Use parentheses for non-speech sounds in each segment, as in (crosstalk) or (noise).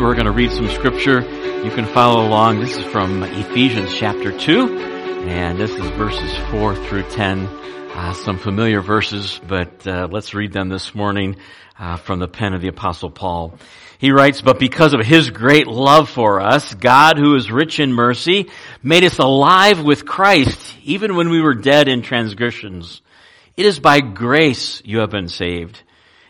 we're going to read some scripture. You can follow along. This is from Ephesians chapter 2, and this is verses 4 through 10. Uh, some familiar verses, but uh, let's read them this morning uh, from the pen of the Apostle Paul. He writes, But because of His great love for us, God, who is rich in mercy, made us alive with Christ, even when we were dead in transgressions. It is by grace you have been saved.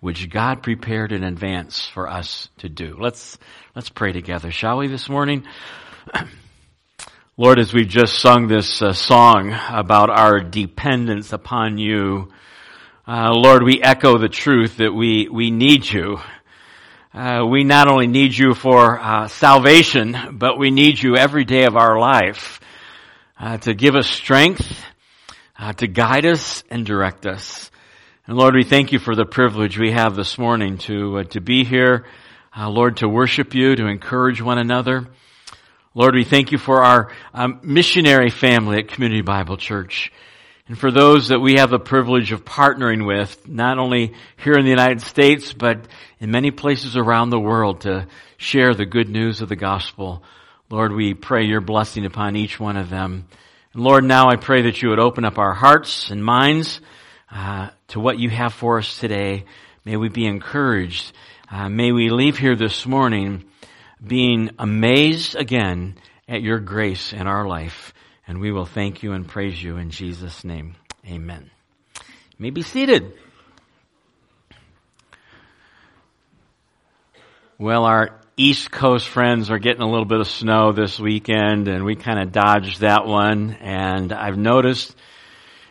which God prepared in advance for us to do. Let's, let's pray together, shall we, this morning? (clears throat) Lord, as we've just sung this uh, song about our dependence upon you, uh, Lord, we echo the truth that we, we need you. Uh, we not only need you for uh, salvation, but we need you every day of our life uh, to give us strength, uh, to guide us and direct us. And Lord, we thank you for the privilege we have this morning to uh, to be here, uh, Lord, to worship you, to encourage one another. Lord, we thank you for our um, missionary family at Community Bible Church. And for those that we have the privilege of partnering with, not only here in the United States, but in many places around the world to share the good news of the gospel. Lord, we pray your blessing upon each one of them. And Lord, now I pray that you would open up our hearts and minds uh, to what you have for us today. May we be encouraged. Uh, may we leave here this morning being amazed again at your grace in our life. And we will thank you and praise you in Jesus' name. Amen. You may be seated. Well, our East Coast friends are getting a little bit of snow this weekend, and we kind of dodged that one. And I've noticed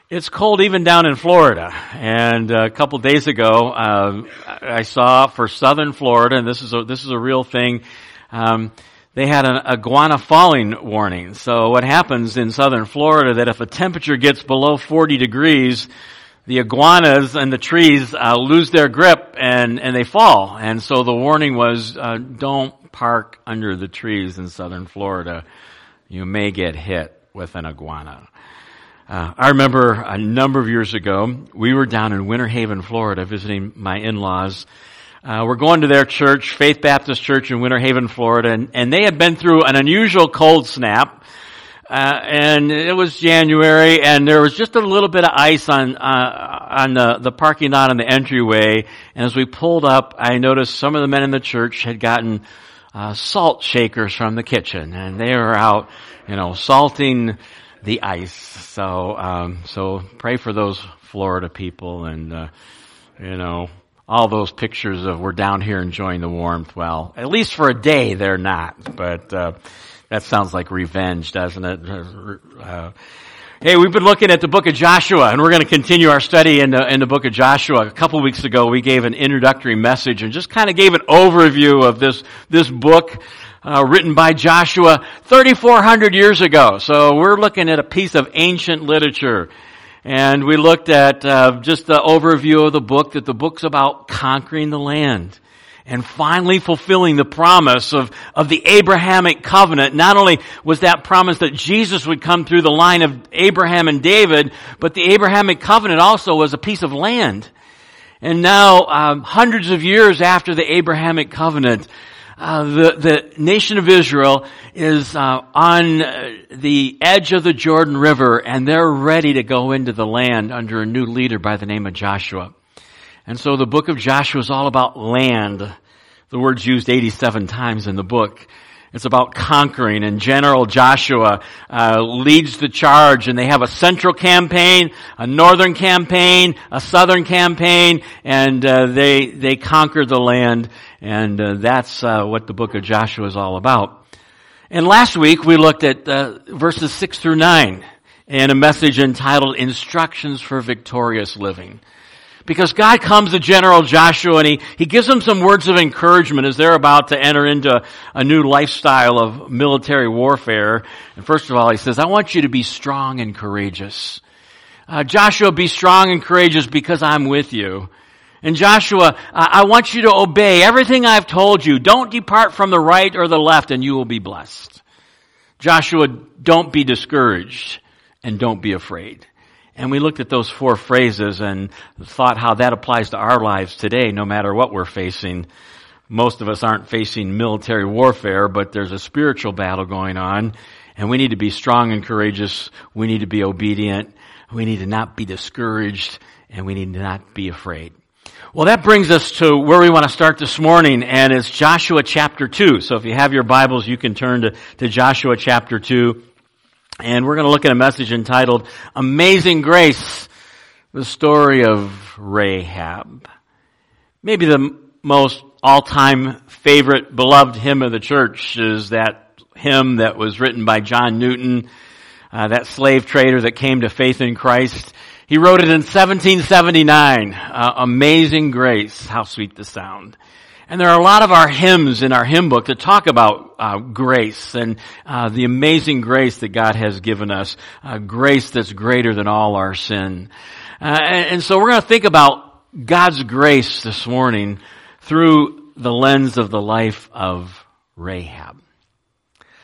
it's cold even down in Florida. And a couple days ago, uh, I saw for southern Florida, and this is a, this is a real thing. Um, they had an iguana falling warning. So what happens in southern Florida that if a temperature gets below 40 degrees, the iguanas and the trees uh, lose their grip and, and they fall. And so the warning was, uh, don't park under the trees in southern Florida. You may get hit with an iguana. Uh, I remember a number of years ago, we were down in Winter Haven, Florida, visiting my in-laws, uh, we're going to their church, Faith Baptist Church in Winter Haven, Florida, and, and they had been through an unusual cold snap. Uh, and it was January, and there was just a little bit of ice on uh, on the, the parking lot on the entryway. And as we pulled up, I noticed some of the men in the church had gotten uh, salt shakers from the kitchen, and they were out, you know, salting the ice. So, um, so pray for those Florida people, and uh, you know, all those pictures of we're down here enjoying the warmth. Well, at least for a day, they're not. But uh, that sounds like revenge, doesn't it? Uh, hey, we've been looking at the book of Joshua, and we're going to continue our study in the, in the book of Joshua. A couple weeks ago, we gave an introductory message and just kind of gave an overview of this this book. Uh, written by Joshua 3,400 years ago. So we're looking at a piece of ancient literature and we looked at uh, just the overview of the book, that the book's about conquering the land and finally fulfilling the promise of, of the Abrahamic covenant. Not only was that promise that Jesus would come through the line of Abraham and David, but the Abrahamic covenant also was a piece of land. And now, um, hundreds of years after the Abrahamic covenant, uh, the, the nation of Israel is uh, on uh, the edge of the Jordan River and they're ready to go into the land under a new leader by the name of Joshua. And so the book of Joshua is all about land. The word's used 87 times in the book. It's about conquering and General Joshua uh, leads the charge and they have a central campaign, a northern campaign, a southern campaign, and uh, they, they conquer the land and uh, that's uh, what the book of Joshua is all about. And last week we looked at uh, verses 6 through 9 in a message entitled Instructions for Victorious Living. Because God comes to General Joshua and he, he gives him some words of encouragement as they're about to enter into a new lifestyle of military warfare. And first of all, he says, I want you to be strong and courageous. Uh, Joshua, be strong and courageous because I'm with you. And Joshua, I want you to obey everything I've told you. Don't depart from the right or the left and you will be blessed. Joshua, don't be discouraged and don't be afraid. And we looked at those four phrases and thought how that applies to our lives today, no matter what we're facing. Most of us aren't facing military warfare, but there's a spiritual battle going on, and we need to be strong and courageous. We need to be obedient. We need to not be discouraged, and we need to not be afraid. Well, that brings us to where we want to start this morning, and it's Joshua chapter 2. So if you have your Bibles, you can turn to, to Joshua chapter 2. And we're going to look at a message entitled Amazing Grace, the story of Rahab. Maybe the most all-time favorite beloved hymn of the church is that hymn that was written by John Newton, uh, that slave trader that came to faith in Christ. He wrote it in 1779. Uh, Amazing Grace. How sweet the sound. And there are a lot of our hymns in our hymn book that talk about uh, grace and uh, the amazing grace that God has given us, uh, grace that's greater than all our sin. Uh, and, and so we're going to think about God's grace this morning through the lens of the life of Rahab.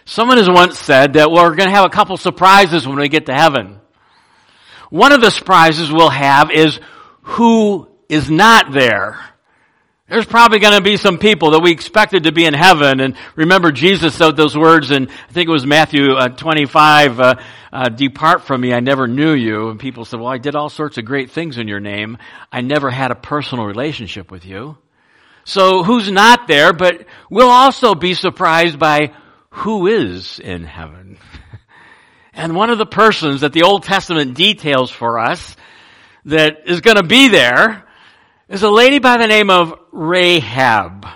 Someone has once said that we're going to have a couple surprises when we get to heaven. One of the surprises we'll have is who is not there. There's probably going to be some people that we expected to be in heaven. And remember, Jesus said those words and I think it was Matthew uh, 25, uh, uh, depart from me, I never knew you. And people said, well, I did all sorts of great things in your name. I never had a personal relationship with you. So who's not there, but we'll also be surprised by who is in heaven. (laughs) and one of the persons that the Old Testament details for us that is going to be there is a lady by the name of Rahab.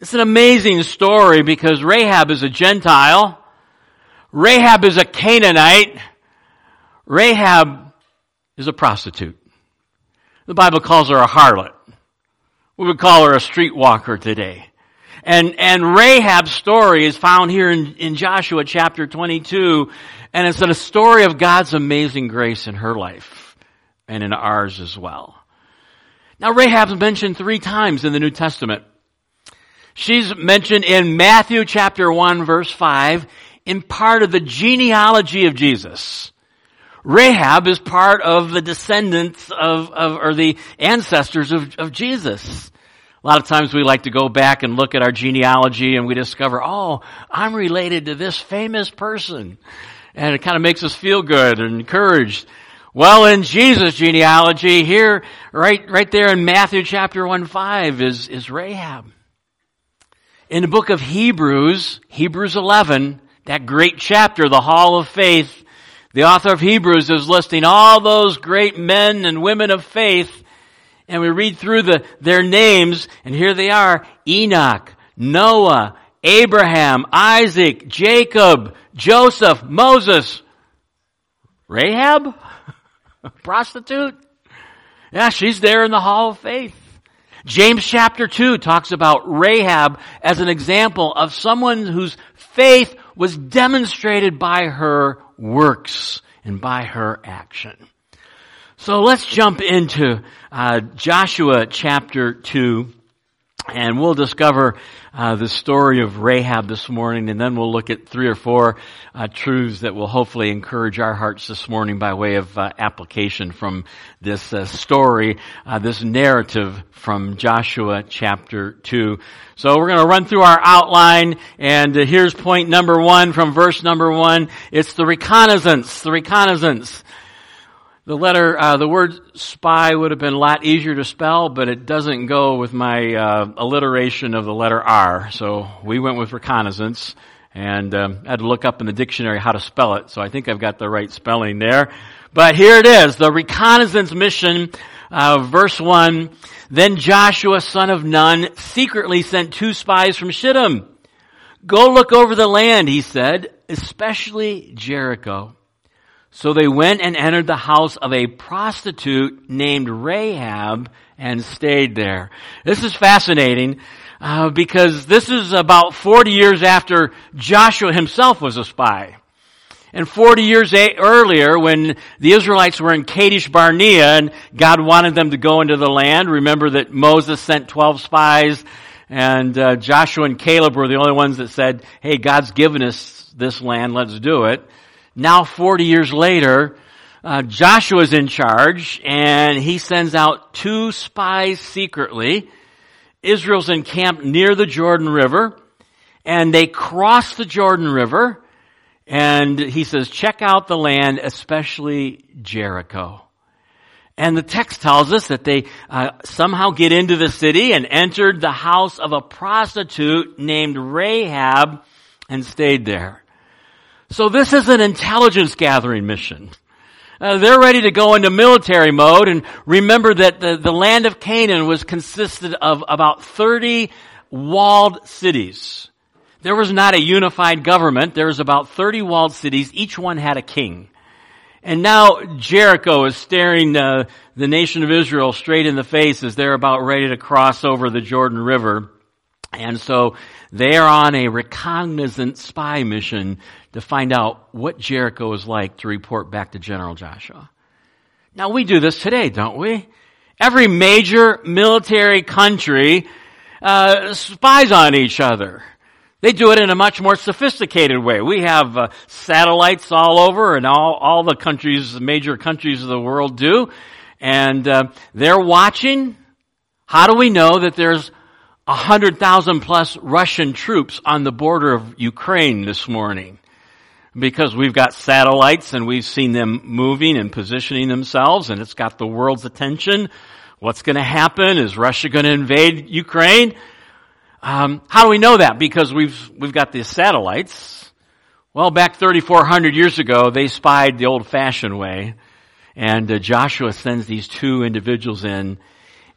It's an amazing story because Rahab is a Gentile. Rahab is a Canaanite. Rahab is a prostitute. The Bible calls her a harlot. We would call her a streetwalker today. And, and Rahab's story is found here in, in Joshua chapter 22, and it's a story of God's amazing grace in her life and in ours as well. Now Rahab's mentioned three times in the New Testament. She's mentioned in Matthew chapter 1 verse 5 in part of the genealogy of Jesus. Rahab is part of the descendants of, of or the ancestors of, of Jesus. A lot of times we like to go back and look at our genealogy and we discover, oh, I'm related to this famous person. And it kind of makes us feel good and encouraged. Well, in Jesus' genealogy, here, right, right there in Matthew chapter 1 5 is, is Rahab. In the book of Hebrews, Hebrews 11, that great chapter, the Hall of Faith, the author of Hebrews is listing all those great men and women of faith, and we read through the, their names, and here they are, Enoch, Noah, Abraham, Isaac, Jacob, Joseph, Moses, Rahab? (laughs) prostitute? Yeah, she's there in the hall of faith. James chapter 2 talks about Rahab as an example of someone whose faith was demonstrated by her works and by her action. So let's jump into uh, Joshua chapter 2 and we'll discover uh, the story of Rahab this morning, and then we'll look at three or four uh, truths that will hopefully encourage our hearts this morning by way of uh, application from this uh, story, uh, this narrative from Joshua chapter two. So we're going to run through our outline, and uh, here's point number one from verse number one. It's the reconnaissance. The reconnaissance. The letter, uh, the word spy would have been a lot easier to spell, but it doesn't go with my uh, alliteration of the letter R. So we went with reconnaissance, and um, I had to look up in the dictionary how to spell it. So I think I've got the right spelling there. But here it is, the reconnaissance mission, uh, verse one. Then Joshua, son of Nun, secretly sent two spies from Shittim. Go look over the land, he said, especially Jericho. So they went and entered the house of a prostitute named Rahab and stayed there. This is fascinating uh, because this is about 40 years after Joshua himself was a spy. And 40 years earlier, when the Israelites were in Kadesh Barnea and God wanted them to go into the land, remember that Moses sent 12 spies and uh, Joshua and Caleb were the only ones that said, hey, God's given us this land, let's do it. Now 40 years later, uh, Joshua's in charge and he sends out two spies secretly. Israel's encamped near the Jordan River and they cross the Jordan River and he says, check out the land, especially Jericho. And the text tells us that they uh, somehow get into the city and entered the house of a prostitute named Rahab and stayed there. So this is an intelligence gathering mission. Uh, they're ready to go into military mode and remember that the, the land of Canaan was consisted of about 30 walled cities. There was not a unified government. There was about 30 walled cities. Each one had a king. And now Jericho is staring uh, the nation of Israel straight in the face as they're about ready to cross over the Jordan River. And so they are on a reconnaissance spy mission to find out what Jericho is like to report back to General Joshua. Now we do this today, don't we? Every major military country uh, spies on each other. They do it in a much more sophisticated way. We have uh, satellites all over and all, all the countries, major countries of the world do. And uh, they're watching. How do we know that there's a hundred thousand plus Russian troops on the border of Ukraine this morning? Because we've got satellites and we've seen them moving and positioning themselves and it's got the world's attention. What's going to happen? Is Russia going to invade Ukraine? Um, how do we know that? Because we've we've got these satellites. Well, back 3,400 years ago, they spied the old-fashioned way, and uh, Joshua sends these two individuals in,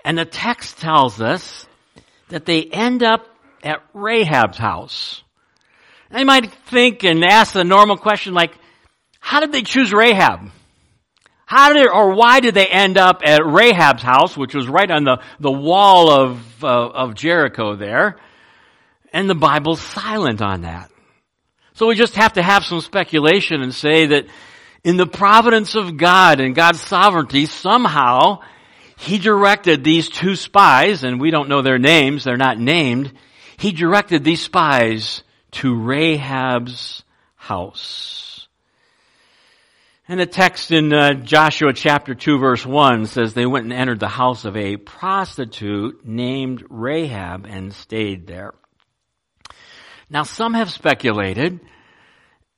and the text tells us that they end up at Rahab's house. You might think and ask the normal question like, how did they choose Rahab? How did, or why did they end up at Rahab's house, which was right on the, the wall of, uh, of Jericho there? And the Bible's silent on that. So we just have to have some speculation and say that in the providence of God and God's sovereignty, somehow He directed these two spies, and we don't know their names, they're not named, He directed these spies to Rahab's house. And the text in uh, Joshua chapter 2 verse 1 says they went and entered the house of a prostitute named Rahab and stayed there. Now some have speculated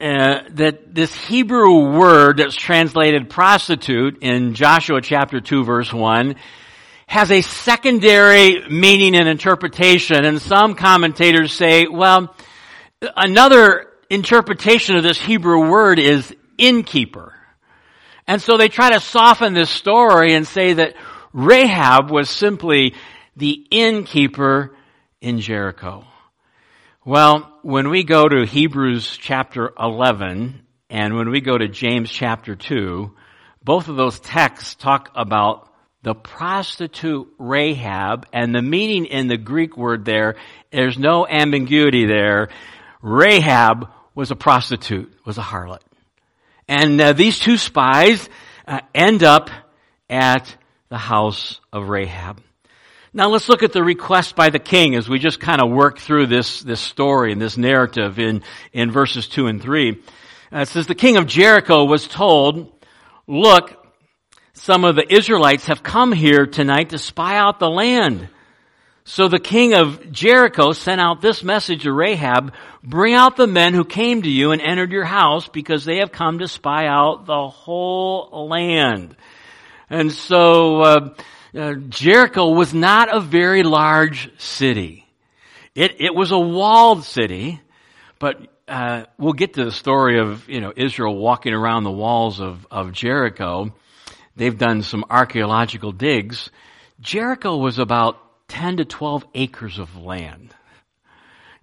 uh, that this Hebrew word that's translated prostitute in Joshua chapter 2 verse 1 has a secondary meaning and interpretation and some commentators say, well, another interpretation of this Hebrew word is innkeeper. And so they try to soften this story and say that Rahab was simply the innkeeper in Jericho. Well, when we go to Hebrews chapter 11 and when we go to James chapter 2, both of those texts talk about the prostitute Rahab and the meaning in the Greek word there, there's no ambiguity there. Rahab was a prostitute, was a harlot. And uh, these two spies uh, end up at the house of Rahab. Now let's look at the request by the king as we just kind of work through this, this story and this narrative in, in verses 2 and 3. Uh, it says, the king of Jericho was told, look, some of the Israelites have come here tonight to spy out the land. So the king of Jericho sent out this message to Rahab, bring out the men who came to you and entered your house because they have come to spy out the whole land. And so, uh, uh, Jericho was not a very large city. It, it was a walled city, but uh, we'll get to the story of you know Israel walking around the walls of, of Jericho. They've done some archaeological digs. Jericho was about 10 to 12 acres of land.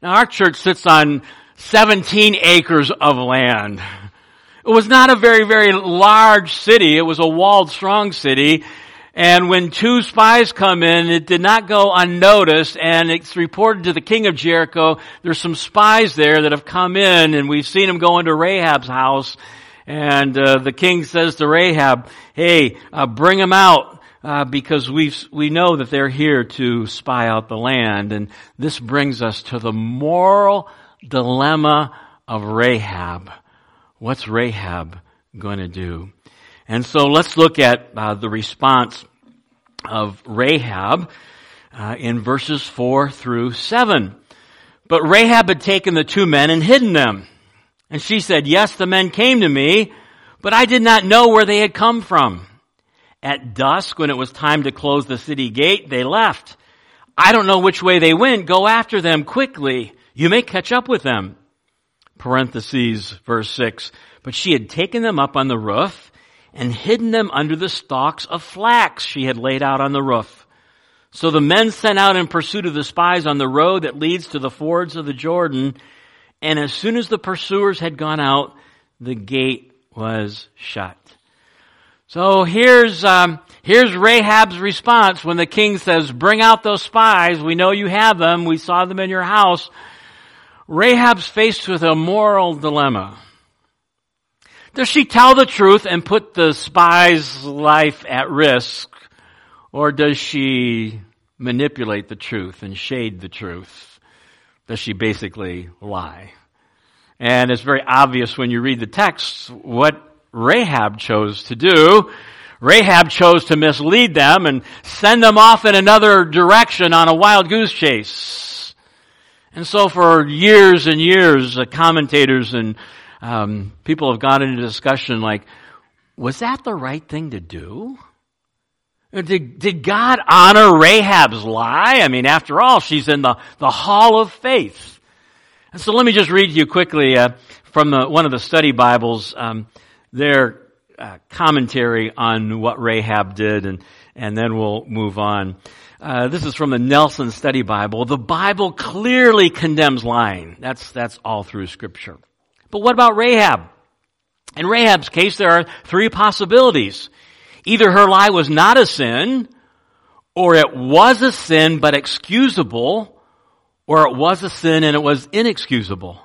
Now our church sits on 17 acres of land. It was not a very, very large city. It was a walled, strong city. And when two spies come in, it did not go unnoticed, and it's reported to the king of Jericho, there's some spies there that have come in, and we've seen them go into Rahab's house, and uh, the king says to Rahab, hey, uh, bring them out, uh, because we we know that they're here to spy out the land, and this brings us to the moral dilemma of Rahab. What's Rahab going to do? And so let's look at uh, the response of Rahab uh, in verses 4 through 7. But Rahab had taken the two men and hidden them. And she said, Yes, the men came to me, but I did not know where they had come from. At dusk, when it was time to close the city gate, they left. I don't know which way they went. Go after them quickly. You may catch up with them. Parentheses, verse 6. But she had taken them up on the roof and hidden them under the stalks of flax she had laid out on the roof. So the men sent out in pursuit of the spies on the road that leads to the fords of the Jordan, and as soon as the pursuers had gone out, the gate was shut. So here's um, here's Rahab's response when the king says, "Bring out those spies. We know you have them. We saw them in your house." Rahab's faced with a moral dilemma. Does she tell the truth and put the spy's life at risk? Or does she manipulate the truth and shade the truth? Does she basically lie? And it's very obvious when you read the text what Rahab chose to do. Rahab chose to mislead them and send them off in another direction on a wild goose chase. And so for years and years, commentators and um, people have gone into discussion like, was that the right thing to do? Did, did God honor Rahab's lie? I mean, after all, she's in the, the hall of faith. And so let me just read you quickly uh, from the, one of the study Bibles, um, their uh, commentary on what Rahab did, and, and then we'll move on. Uh, this is from the Nelson Study Bible. The Bible clearly condemns lying. That's, that's all through Scripture. But what about Rahab? In Rahab's case, there are three possibilities. Either her lie was not a sin, or it was a sin but excusable, or it was a sin and it was inexcusable.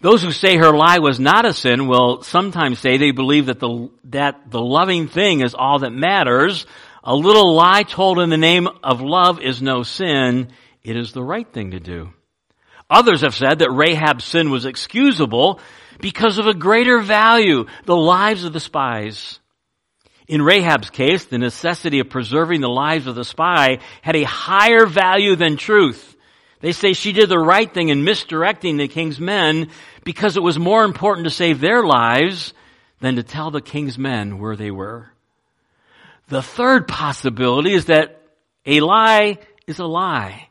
Those who say her lie was not a sin will sometimes say they believe that the, that the loving thing is all that matters. A little lie told in the name of love is no sin. It is the right thing to do. Others have said that Rahab's sin was excusable because of a greater value, the lives of the spies. In Rahab's case, the necessity of preserving the lives of the spy had a higher value than truth. They say she did the right thing in misdirecting the king's men because it was more important to save their lives than to tell the king's men where they were. The third possibility is that a lie is a lie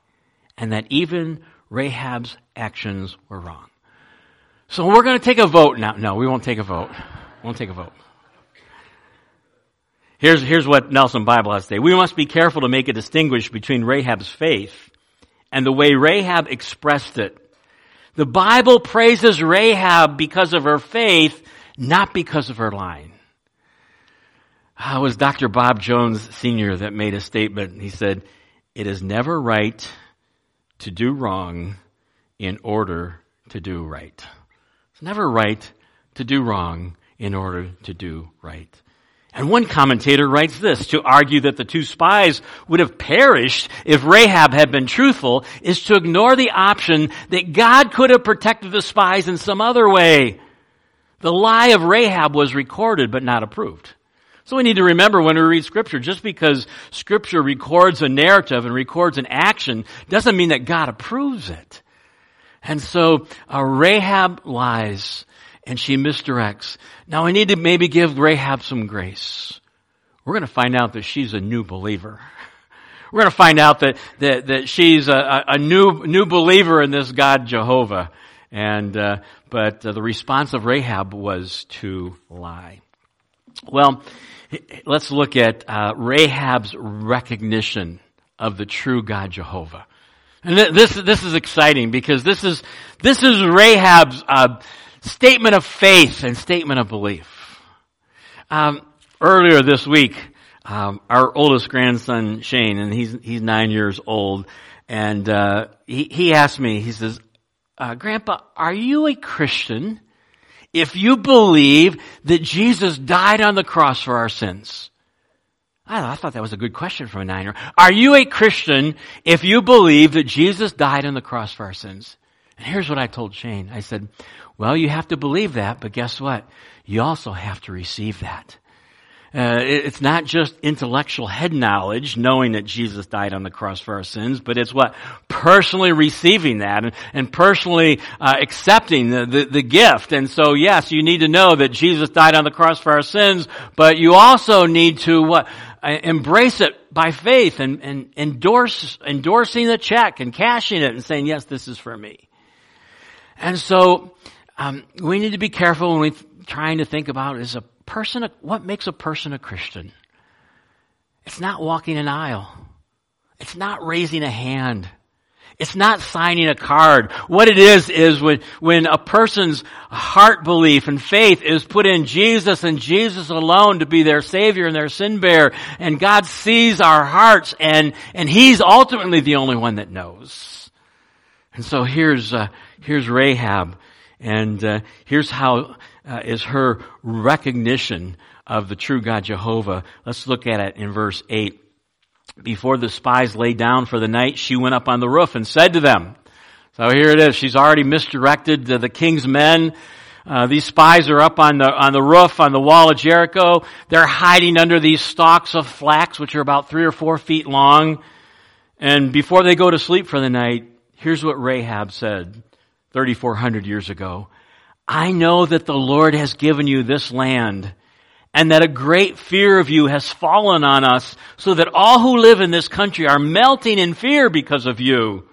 and that even Rahab's actions were wrong. So we're going to take a vote now. No, we won't take a vote. Won't take a vote. Here's, here's what Nelson Bible has to say. We must be careful to make a distinguish between Rahab's faith and the way Rahab expressed it. The Bible praises Rahab because of her faith, not because of her lying. Ah, it was Dr. Bob Jones Sr. that made a statement. He said, it is never right to do wrong in order to do right. It's never right to do wrong in order to do right. And one commentator writes this, to argue that the two spies would have perished if Rahab had been truthful is to ignore the option that God could have protected the spies in some other way. The lie of Rahab was recorded but not approved. So we need to remember when we read scripture, just because scripture records a narrative and records an action doesn't mean that God approves it. And so uh, Rahab lies and she misdirects. Now I need to maybe give Rahab some grace. We're going to find out that she's a new believer. We're going to find out that, that, that she's a, a new, new believer in this God Jehovah. And, uh, but uh, the response of Rahab was to lie. Well, let's look at uh, Rahab's recognition of the true God Jehovah. And this this is exciting because this is this is Rahab's uh, statement of faith and statement of belief. Um, earlier this week, um, our oldest grandson Shane, and he's he's nine years old, and uh, he he asked me. He says, uh, "Grandpa, are you a Christian if you believe that Jesus died on the cross for our sins?" I, thought that was a good question from a nine-year. Are you a Christian if you believe that Jesus died on the cross for our sins? And here's what I told Shane. I said, "Well, you have to believe that, but guess what? You also have to receive that." Uh, it's not just intellectual head knowledge, knowing that Jesus died on the cross for our sins, but it's what personally receiving that and, and personally uh, accepting the, the, the gift. And so, yes, you need to know that Jesus died on the cross for our sins, but you also need to what uh, embrace it by faith and, and endorse endorsing the check and cashing it and saying, yes, this is for me. And so um, we need to be careful when we're trying to think about is a person, what makes a person a Christian? It's not walking an aisle. It's not raising a hand. It's not signing a card. What it is, is when, when a person's heart belief and faith is put in Jesus and Jesus alone to be their Savior and their sin bearer, and God sees our hearts and, and He's ultimately the only one that knows. And so here's, uh, here's Rahab, and uh, here's how uh, is her recognition of the true God Jehovah. Let's look at it in verse 8. Before the spies lay down for the night, she went up on the roof and said to them, so here it is. She's already misdirected the, king's men. Uh, these spies are up on the on the roof on the wall of Jericho. They're hiding under these stalks of flax, which are about three or four feet long. And before they go to sleep for the night, here's what Rahab said, 3,400 years ago. I know that the Lord has given you this land and that a great fear of you has fallen on us so that all who live in this country are melting in fear because of you.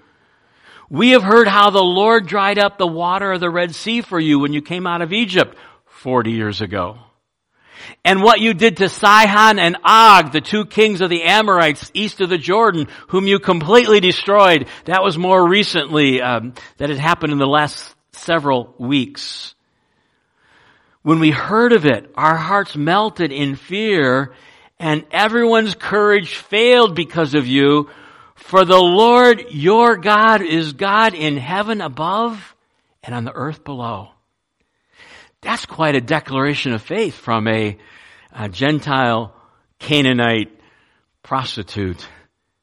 We have heard how the Lord dried up the water of the Red Sea for you when you came out of Egypt 40 years ago. And what you did to Sihon and Og, the two kings of the Amorites east of the Jordan, whom you completely destroyed. That was more recently, um, that had happened in the last several weeks. When we heard of it, our hearts melted in fear and everyone's courage failed because of you. For the Lord your God is God in heaven above and on the earth below. That's quite a declaration of faith from a, a Gentile Canaanite prostitute.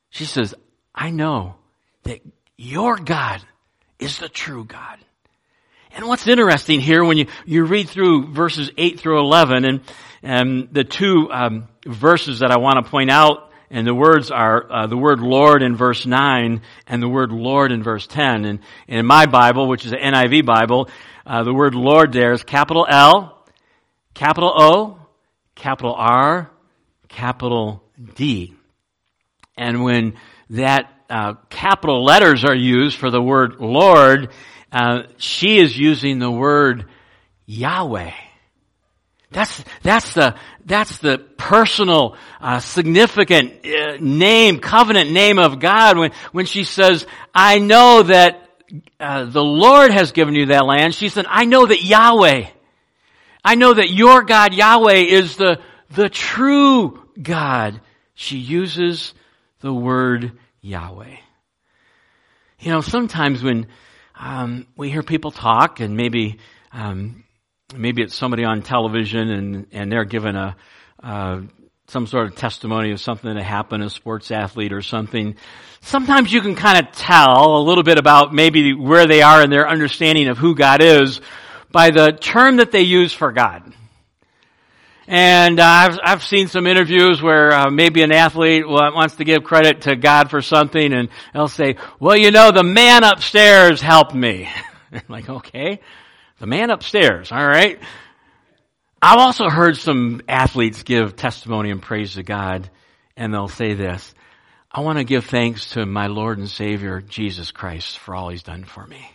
She says, I know that your God is the true God. And what's interesting here when you, you read through verses 8 through 11 and, and the two um, verses that I want to point out and the words are uh, the word Lord in verse 9 and the word Lord in verse 10. And, and in my Bible, which is an NIV Bible, uh, the word Lord there is capital L, capital O, capital R, capital D. And when that uh, capital letters are used for the word Lord, uh, she is using the word Yahweh. That's that's the that's the personal, uh, significant uh, name, covenant name of God. When when she says, "I know that uh, the Lord has given you that land," she said, "I know that Yahweh, I know that your God Yahweh is the the true God." She uses the word Yahweh. You know, sometimes when um, we hear people talk, and maybe um, maybe it's somebody on television, and and they're given a uh, some sort of testimony of something that happened, a sports athlete or something. Sometimes you can kind of tell a little bit about maybe where they are in their understanding of who God is by the term that they use for God. And uh, I've, I've seen some interviews where uh, maybe an athlete wants to give credit to God for something and they'll say, well, you know, the man upstairs helped me. (laughs) like, okay, the man upstairs, all right. I've also heard some athletes give testimony and praise to God and they'll say this, I want to give thanks to my Lord and Savior, Jesus Christ, for all He's done for me.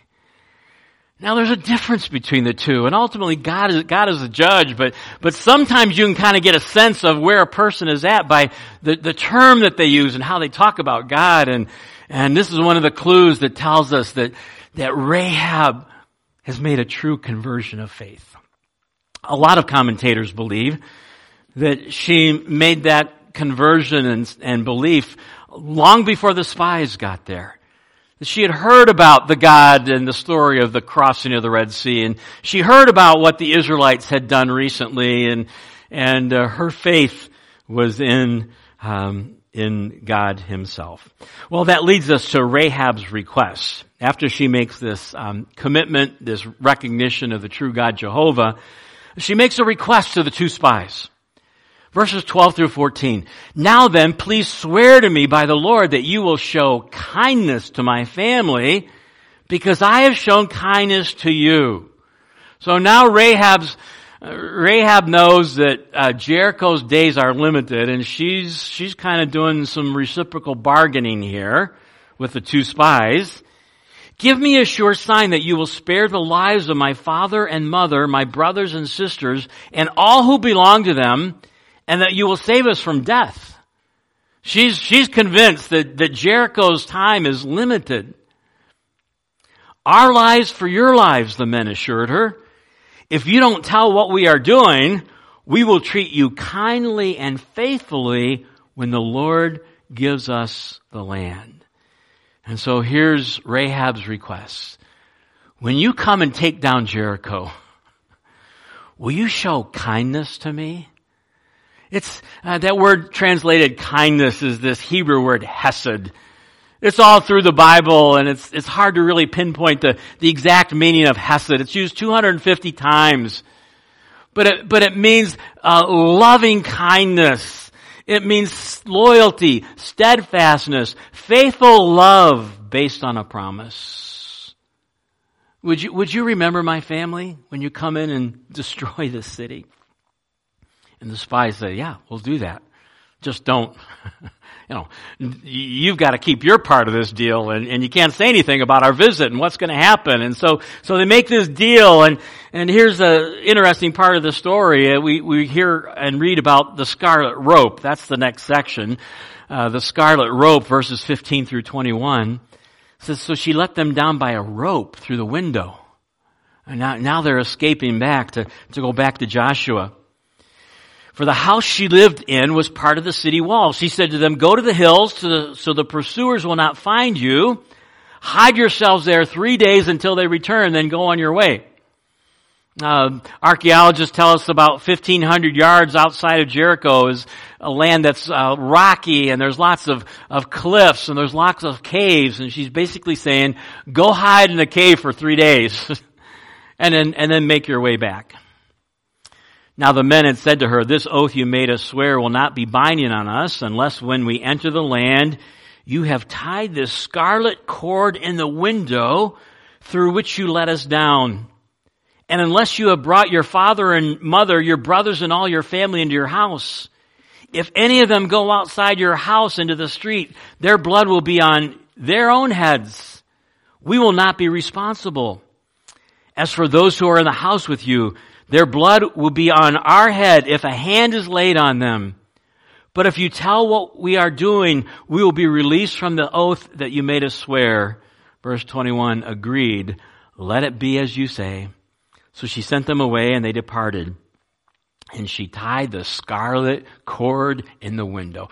Now there's a difference between the two, and ultimately God is, God is a judge, but, but sometimes you can kind of get a sense of where a person is at by the, the term that they use and how they talk about God, and, and this is one of the clues that tells us that, that Rahab has made a true conversion of faith. A lot of commentators believe that she made that conversion and, and belief long before the spies got there. She had heard about the God and the story of the crossing of the Red Sea, and she heard about what the Israelites had done recently, and and uh, her faith was in um, in God Himself. Well, that leads us to Rahab's request. After she makes this um, commitment, this recognition of the true God Jehovah, she makes a request to the two spies. Verses 12 through 14. Now then, please swear to me by the Lord that you will show kindness to my family because I have shown kindness to you. So now Rahab's, Rahab knows that uh, Jericho's days are limited and she's, she's kind of doing some reciprocal bargaining here with the two spies. Give me a sure sign that you will spare the lives of my father and mother, my brothers and sisters, and all who belong to them, and that you will save us from death. She's, she's convinced that, that Jericho's time is limited. Our lives for your lives, the men assured her. If you don't tell what we are doing, we will treat you kindly and faithfully when the Lord gives us the land. And so here's Rahab's request. When you come and take down Jericho, will you show kindness to me? It's uh, that word translated kindness is this Hebrew word hesed. It's all through the Bible, and it's it's hard to really pinpoint the the exact meaning of hesed. It's used 250 times, but it but it means uh, loving kindness. It means loyalty, steadfastness, faithful love based on a promise. Would you would you remember my family when you come in and (laughs) destroy this city? And the spies say, yeah, we'll do that. Just don't, (laughs) you know, you've got to keep your part of this deal and, and you can't say anything about our visit and what's going to happen. And so, so they make this deal and, and here's the interesting part of the story. Uh, we, we hear and read about the scarlet rope. That's the next section. Uh, the scarlet rope, verses 15 through 21. says, so she let them down by a rope through the window. And now, now they're escaping back to, to go back to Joshua. For the house she lived in was part of the city walls. She said to them, go to the hills to the, so the pursuers will not find you. Hide yourselves there three days until they return, then go on your way. Uh, archaeologists tell us about 1500 yards outside of Jericho is a land that's uh, rocky and there's lots of, of cliffs and there's lots of caves and she's basically saying, go hide in a cave for three days (laughs) and then, and then make your way back. Now the men had said to her, This oath you made us swear will not be binding on us unless when we enter the land you have tied this scarlet cord in the window through which you let us down. And unless you have brought your father and mother, your brothers and all your family into your house, if any of them go outside your house into the street, their blood will be on their own heads. We will not be responsible. As for those who are in the house with you, their blood will be on our head if a hand is laid on them. But if you tell what we are doing, we will be released from the oath that you made us swear. Verse 21 agreed. Let it be as you say. So she sent them away and they departed. And she tied the scarlet cord in the window.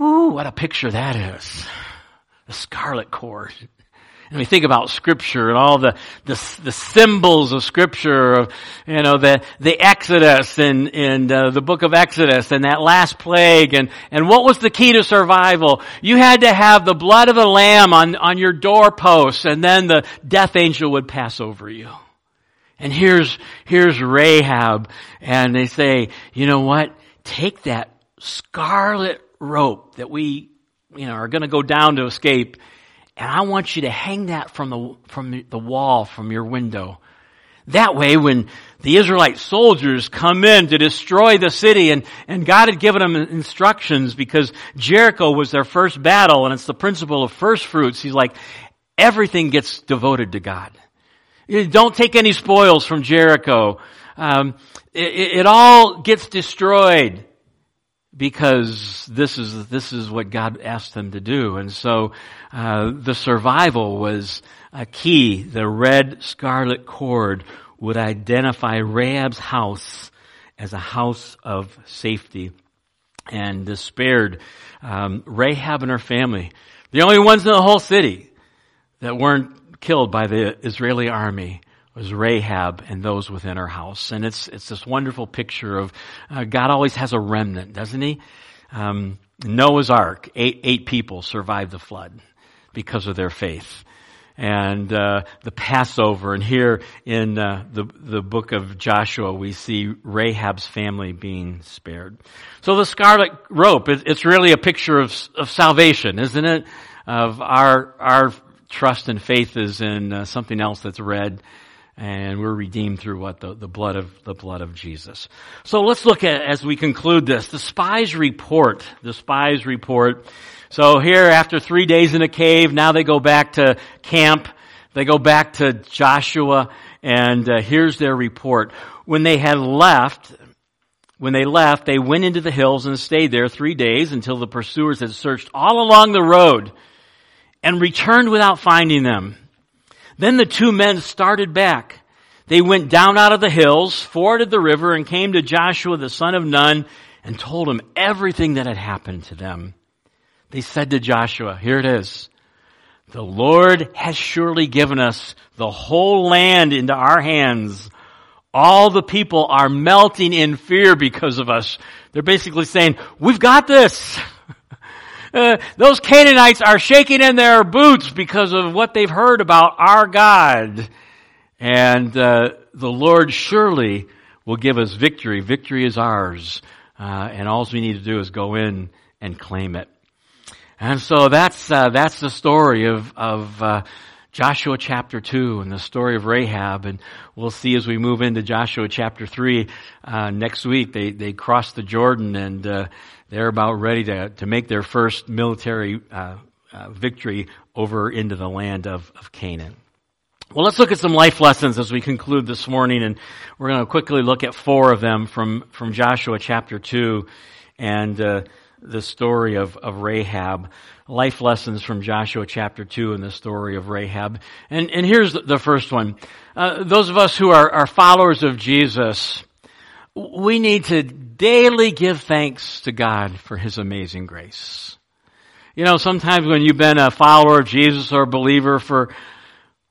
Ooh, what a picture that is. The scarlet cord and we think about scripture and all the, the, the symbols of scripture, you know, the, the Exodus and, and uh, the book of Exodus and that last plague and, and what was the key to survival? You had to have the blood of the lamb on, on your doorposts and then the death angel would pass over you. And here's, here's Rahab and they say, you know what? Take that scarlet rope that we, you know, are going to go down to escape and I want you to hang that from the, from the wall, from your window. That way, when the Israelite soldiers come in to destroy the city, and, and God had given them instructions because Jericho was their first battle, and it's the principle of first fruits. He's like, everything gets devoted to God. Don't take any spoils from Jericho. Um, it, it all gets destroyed. Because this is this is what God asked them to do, and so uh, the survival was a key. The red scarlet cord would identify Rahab's house as a house of safety, and spared um, Rahab and her family, the only ones in the whole city that weren't killed by the Israeli army was Rahab and those within her house. And it's, it's this wonderful picture of uh, God always has a remnant, doesn't he? Um, Noah's Ark, eight, eight people survived the flood because of their faith. And uh, the Passover, and here in uh, the the book of Joshua, we see Rahab's family being spared. So the scarlet rope, it, it's really a picture of, of salvation, isn't it? Of our our trust and faith is in uh, something else that's red and we're redeemed through what the, the blood of the blood of Jesus. So let's look at as we conclude this the spies report. The spies report. So here, after three days in a cave, now they go back to camp. They go back to Joshua, and uh, here's their report. When they had left, when they left, they went into the hills and stayed there three days until the pursuers had searched all along the road and returned without finding them. Then the two men started back. They went down out of the hills, forded the river, and came to Joshua the son of Nun and told him everything that had happened to them. They said to Joshua, here it is. The Lord has surely given us the whole land into our hands. All the people are melting in fear because of us. They're basically saying, we've got this. Uh, those Canaanites are shaking in their boots because of what they've heard about our God. And uh, the Lord surely will give us victory. Victory is ours. Uh, and all we need to do is go in and claim it. And so that's uh, that's the story of of uh, Joshua chapter two and the story of Rahab, and we'll see as we move into Joshua chapter three uh, next week. They they cross the Jordan and uh, they're about ready to, to make their first military uh, uh, victory over into the land of, of Canaan. Well, let's look at some life lessons as we conclude this morning, and we're going to quickly look at four of them from, from Joshua chapter 2 and uh, the story of, of Rahab. Life lessons from Joshua chapter 2 and the story of Rahab. And, and here's the first one. Uh, those of us who are, are followers of Jesus, we need to daily give thanks to God for His amazing grace. You know, sometimes when you've been a follower of Jesus or a believer for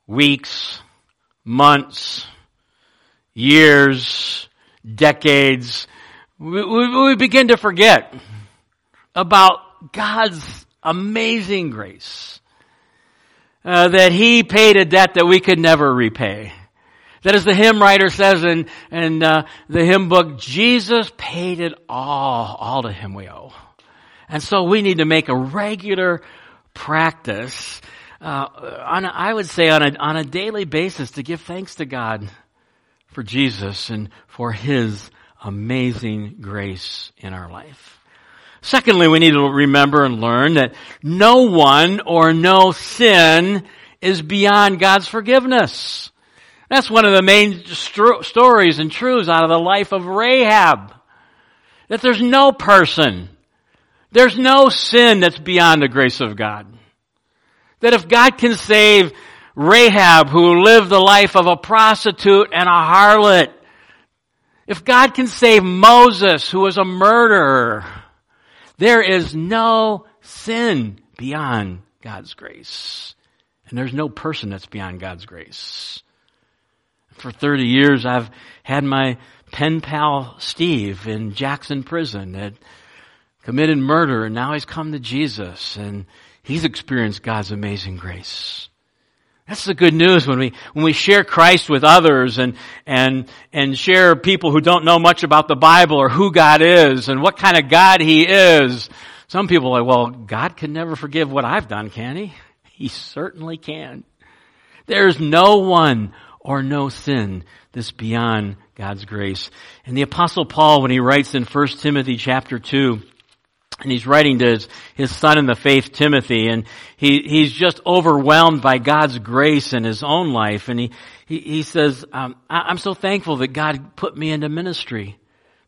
weeks, months, years, decades, we, we, we begin to forget about God's amazing grace. Uh, that He paid a debt that we could never repay. That as the hymn writer says in, in uh, the hymn book, Jesus paid it all, all to him we owe. And so we need to make a regular practice, uh, on a, I would say on a, on a daily basis to give thanks to God for Jesus and for His amazing grace in our life. Secondly, we need to remember and learn that no one or no sin is beyond God's forgiveness. That's one of the main st- stories and truths out of the life of Rahab. That there's no person, there's no sin that's beyond the grace of God. That if God can save Rahab, who lived the life of a prostitute and a harlot, if God can save Moses, who was a murderer, there is no sin beyond God's grace. And there's no person that's beyond God's grace. For 30 years, I've had my pen pal Steve in Jackson prison that committed murder and now he's come to Jesus and he's experienced God's amazing grace. That's the good news when we, when we share Christ with others and, and, and share people who don't know much about the Bible or who God is and what kind of God He is. Some people are like, well, God can never forgive what I've done, can He? (laughs) He certainly can. There's no one or no sin this beyond God's grace. And the apostle Paul, when he writes in 1 Timothy chapter 2, and he's writing to his, his son in the faith, Timothy, and he, he's just overwhelmed by God's grace in his own life. And he, he, he says, um, I'm so thankful that God put me into ministry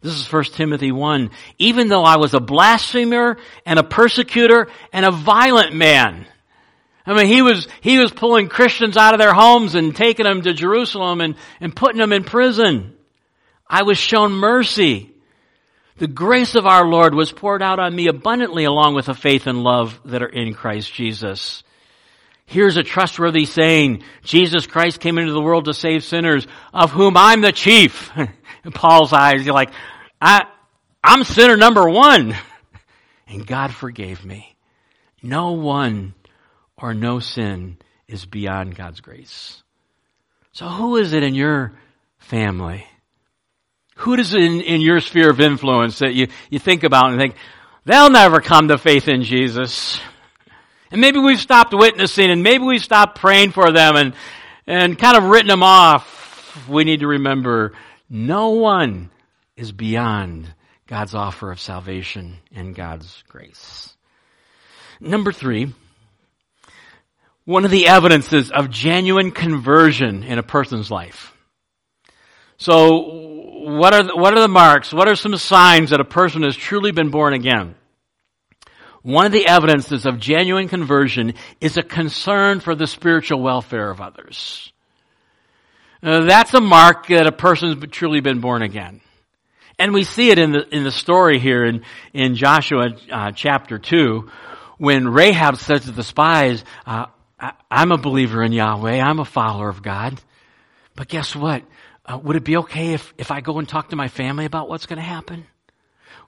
This is 1 Timothy 1. Even though I was a blasphemer and a persecutor and a violent man. I mean, he was, he was pulling Christians out of their homes and taking them to Jerusalem and, and putting them in prison. I was shown mercy. The grace of our Lord was poured out on me abundantly along with the faith and love that are in Christ Jesus. Here's a trustworthy saying. Jesus Christ came into the world to save sinners, of whom I'm the chief. (laughs) in Paul's eyes, you're like, I, I'm sinner number one. (laughs) And God forgave me. No one or no sin is beyond God's grace. So who is it in your family? Who is it in, in your sphere of influence that you, you think about and think, they'll never come to faith in Jesus? And maybe we've stopped witnessing and maybe we've stopped praying for them and, and kind of written them off. We need to remember no one is beyond God's offer of salvation and God's grace. Number three, one of the evidences of genuine conversion in a person's life. So, what are the, what are the marks? What are some signs that a person has truly been born again? One of the evidences of genuine conversion is a concern for the spiritual welfare of others. Uh, that's a mark that a person's truly been born again. And we see it in the, in the story here in, in Joshua uh, chapter 2 when Rahab says to the spies, uh, I, am a believer in Yahweh. I'm a follower of God. But guess what? Uh, would it be okay if, if I go and talk to my family about what's going to happen?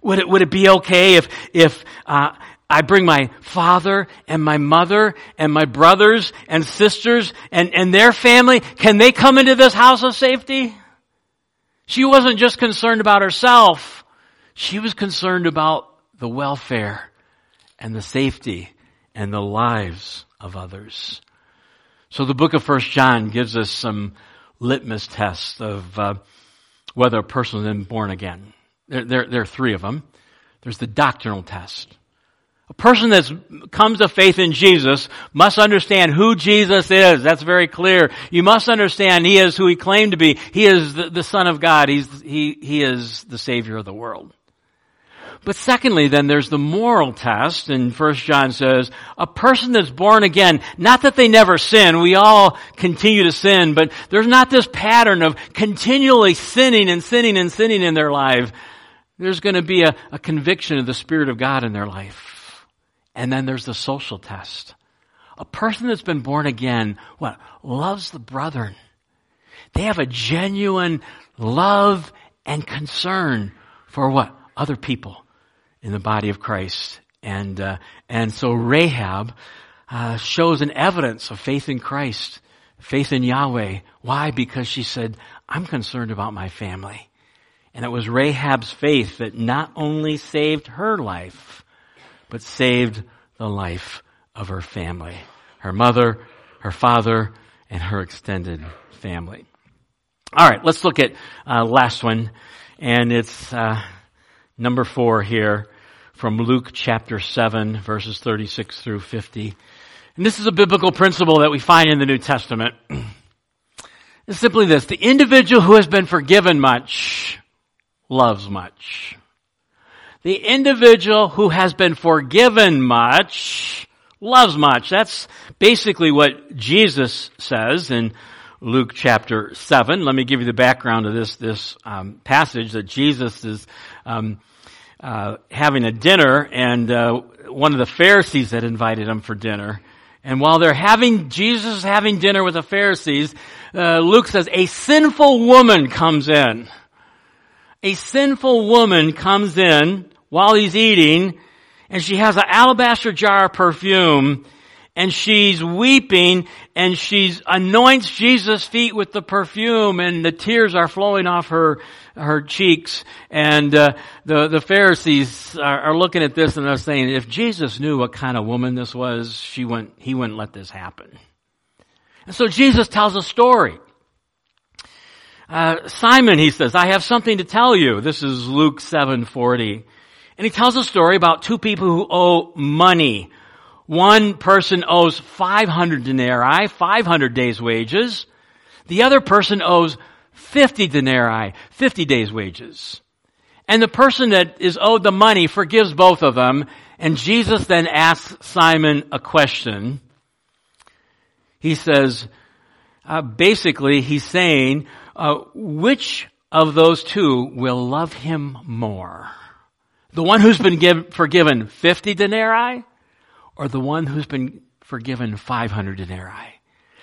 Would it, would it be okay if, if, uh, I bring my father and my mother and my brothers and sisters and, and their family. Can they come into this house of safety? She wasn't just concerned about herself. She was concerned about the welfare and the safety and the lives of others. So the book of First John gives us some litmus tests of uh, whether a person has been born again. There, there, there are three of them. There's the doctrinal test. A person that comes to faith in Jesus must understand who Jesus is. That's very clear. You must understand He is who He claimed to be. He is the, the Son of God. He's, he, he is the Savior of the world. But secondly, then there's the moral test, and First John says, a person that's born again, not that they never sin, we all continue to sin, but there's not this pattern of continually sinning and sinning and sinning in their life. There's going to be a, a conviction of the Spirit of God in their life. And then there's the social test. A person that's been born again, what? Loves the brethren. They have a genuine love and concern for what? Other people in the body of Christ. And, uh, and so Rahab, uh, shows an evidence of faith in Christ, faith in Yahweh. Why? Because she said, I'm concerned about my family. And it was Rahab's faith that not only saved her life, but saved the life of her family. Her mother, her father, and her extended family. All right, let's look at uh, last one, and it's uh, number four here from Luke chapter 7, verses 36 through 50. And this is a biblical principle that we find in the New Testament. (clears throat) It's simply this. The individual who has been forgiven much loves much. The individual who has been forgiven much loves much. That's basically what Jesus says in Luke chapter 7. Let me give you the background of this, this um, passage that Jesus is um, uh, having a dinner and uh, one of the Pharisees had invited him for dinner. And while they're having, Jesus having dinner with the Pharisees, uh, Luke says, a sinful woman comes in. A sinful woman comes in while he's eating and she has an alabaster jar of perfume and she's weeping and she anoints Jesus' feet with the perfume and the tears are flowing off her, her cheeks. And uh, the, the Pharisees are, are, looking at this and they're saying, if Jesus knew what kind of woman this was, she wouldn't, he wouldn't let this happen. And so Jesus tells a story. Uh, Simon, he says, I have something to tell you. This is Luke 740. And he tells a story about two people who owe money. One person owes 500 denarii, 500 days wages. The other person owes 50 denarii, 50 days wages. And the person that is owed the money forgives both of them. And Jesus then asks Simon a question. He says, uh, basically, he's saying, uh, which of those two will love him more? The one who's been give, forgiven 50 denarii or the one who's been forgiven 500 denarii?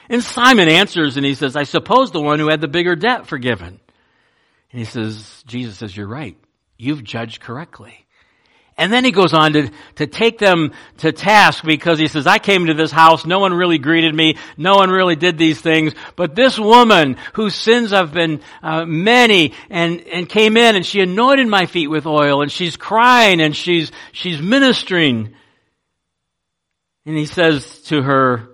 And Simon answers and he says, I suppose the one who had the bigger debt forgiven. And he says, Jesus says, you're right. You've judged correctly. And then he goes on to, to take them to task because he says, I came to this house, no one really greeted me, no one really did these things, but this woman whose sins have been uh, many and, and came in and she anointed my feet with oil and she's crying and she's, she's ministering. And he says to her,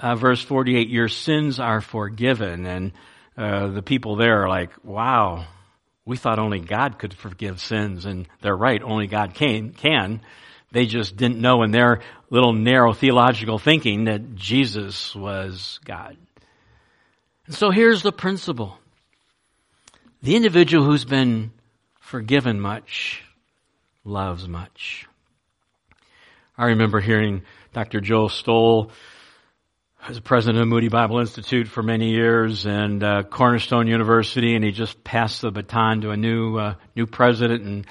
uh, verse 48, your sins are forgiven. And uh, the people there are like, wow, we thought only God could forgive sins, and they're right, only God can. can. They just didn't know in their little narrow theological thinking that Jesus was God. And so here's the principle. The individual who's been forgiven much loves much. I remember hearing Dr. Joe Stowell was president of Moody Bible Institute for many years and uh, Cornerstone University, and he just passed the baton to a new uh, new president, and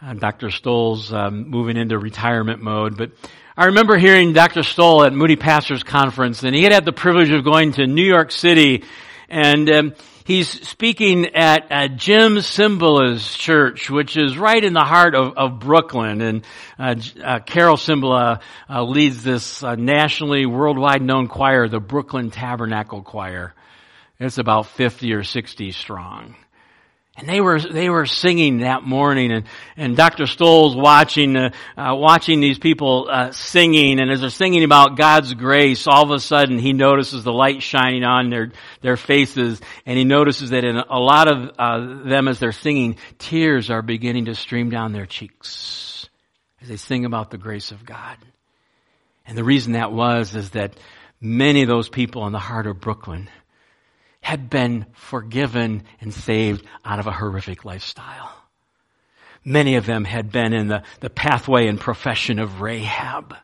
uh, Dr. Stowell's um, moving into retirement mode. But I remember hearing Dr. Stowell at Moody Pastors Conference, and he had had the privilege of going to New York City, and um, he's speaking at uh, Jim Cymbala's church, which is right in the heart of, of Brooklyn. And uh, uh, Carol Cymbala uh, leads this uh, nationally, worldwide known choir, the Brooklyn Tabernacle Choir. It's about 50 or 60 strong. And they were they were singing that morning, and and Dr. Stowell's watching uh, uh, watching these people uh, singing, and as they're singing about God's grace, all of a sudden he notices the light shining on their their faces, and he notices that in a lot of uh, them, as they're singing, tears are beginning to stream down their cheeks as they sing about the grace of God. And the reason that was is that many of those people in the heart of Brooklyn had been forgiven and saved out of a horrific lifestyle. Many of them had been in the, the pathway and profession of Rahab.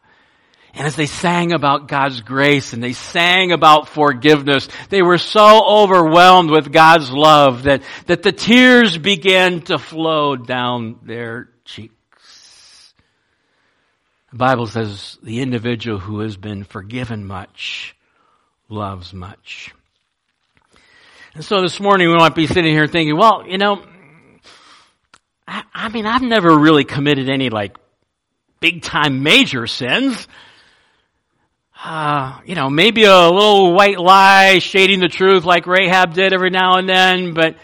And as they sang about God's grace and they sang about forgiveness, they were so overwhelmed with God's love that, that the tears began to flow down their cheeks. The Bible says the individual who has been forgiven much loves much. And so this morning we might be sitting here thinking, well, you know, I, I mean, I've never really committed any like big time major sins. Uh, you know, maybe a little white lie shading the truth like Rahab did every now and then, but,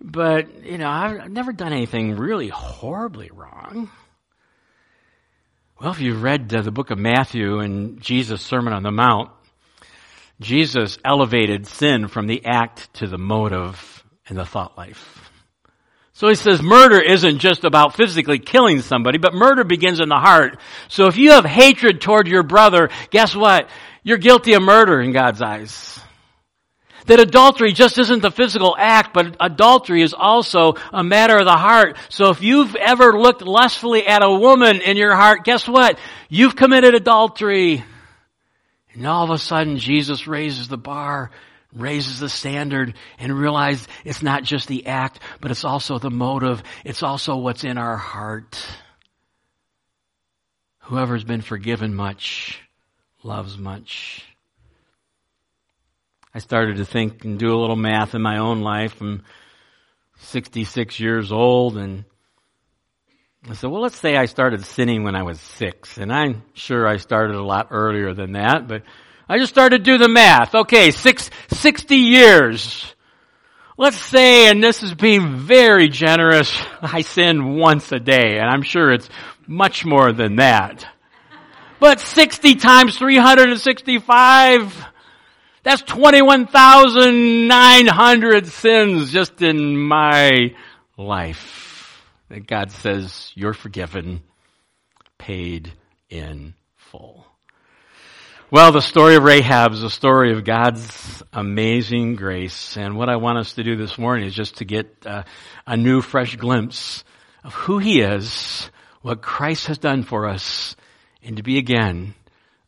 but, you know, I've never done anything really horribly wrong. Well, if you've read the book of Matthew and Jesus' Sermon on the Mount, Jesus elevated sin from the act to the motive and the thought life. So he says murder isn't just about physically killing somebody, but murder begins in the heart. So if you have hatred toward your brother, guess what? You're guilty of murder in God's eyes. That adultery just isn't the physical act, but adultery is also a matter of the heart. So if you've ever looked lustfully at a woman in your heart, guess what? You've committed adultery. And all of a sudden, Jesus raises the bar, raises the standard, and realizes it's not just the act, but it's also the motive. It's also what's in our heart. Whoever's been forgiven much loves much. I started to think and do a little math in my own life. I'm 66 years old and Said, well, let's say I started sinning when I was six, and I'm sure I started a lot earlier than that, but I just started to do the math. Okay, six, 60 years. Let's say, and this is being very generous, I sin once a day, and I'm sure it's much more than that. But 60 times 365, that's 21,900 sins just in my life God says you're forgiven, paid in full. Well, the story of Rahab is a story of God's amazing grace. And what I want us to do this morning is just to get uh, a new, fresh glimpse of who He is, what Christ has done for us, and to be again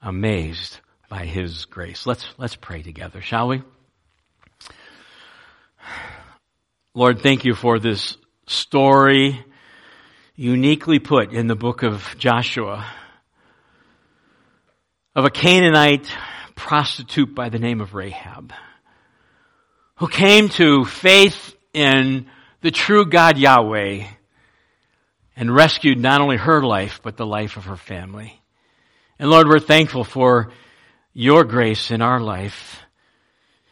amazed by His grace. Let's, let's pray together, shall we? Lord, thank you for this story uniquely put in the book of Joshua of a Canaanite prostitute by the name of Rahab who came to faith in the true God Yahweh and rescued not only her life, but the life of her family. And Lord, we're thankful for your grace in our life.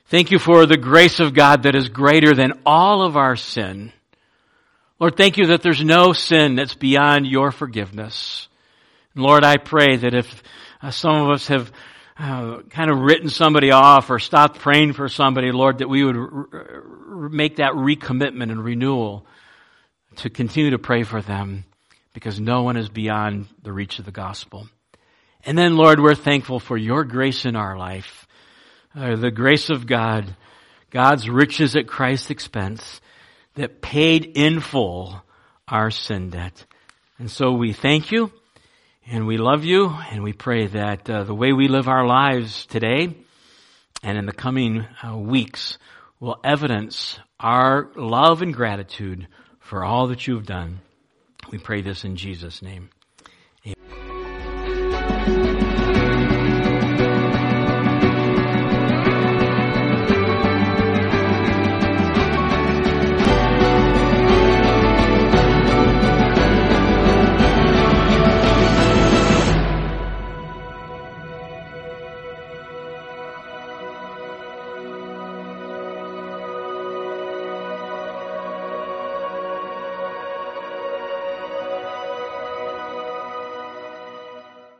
Thank you for the grace of God that is greater than all of our sin. Lord, thank you that there's no sin that's beyond your forgiveness. Lord, I pray that if uh, some of us have uh, kind of written somebody off or stopped praying for somebody, Lord, that we would r- make that recommitment and renewal to continue to pray for them because no one is beyond the reach of the gospel. And then, Lord, we're thankful for your grace in our life, uh, the grace of God, God's riches at Christ's expense that paid in full our sin debt. And so we thank you and we love you and we pray that uh, the way we live our lives today and in the coming uh, weeks will evidence our love and gratitude for all that you've done. We pray this in Jesus' name.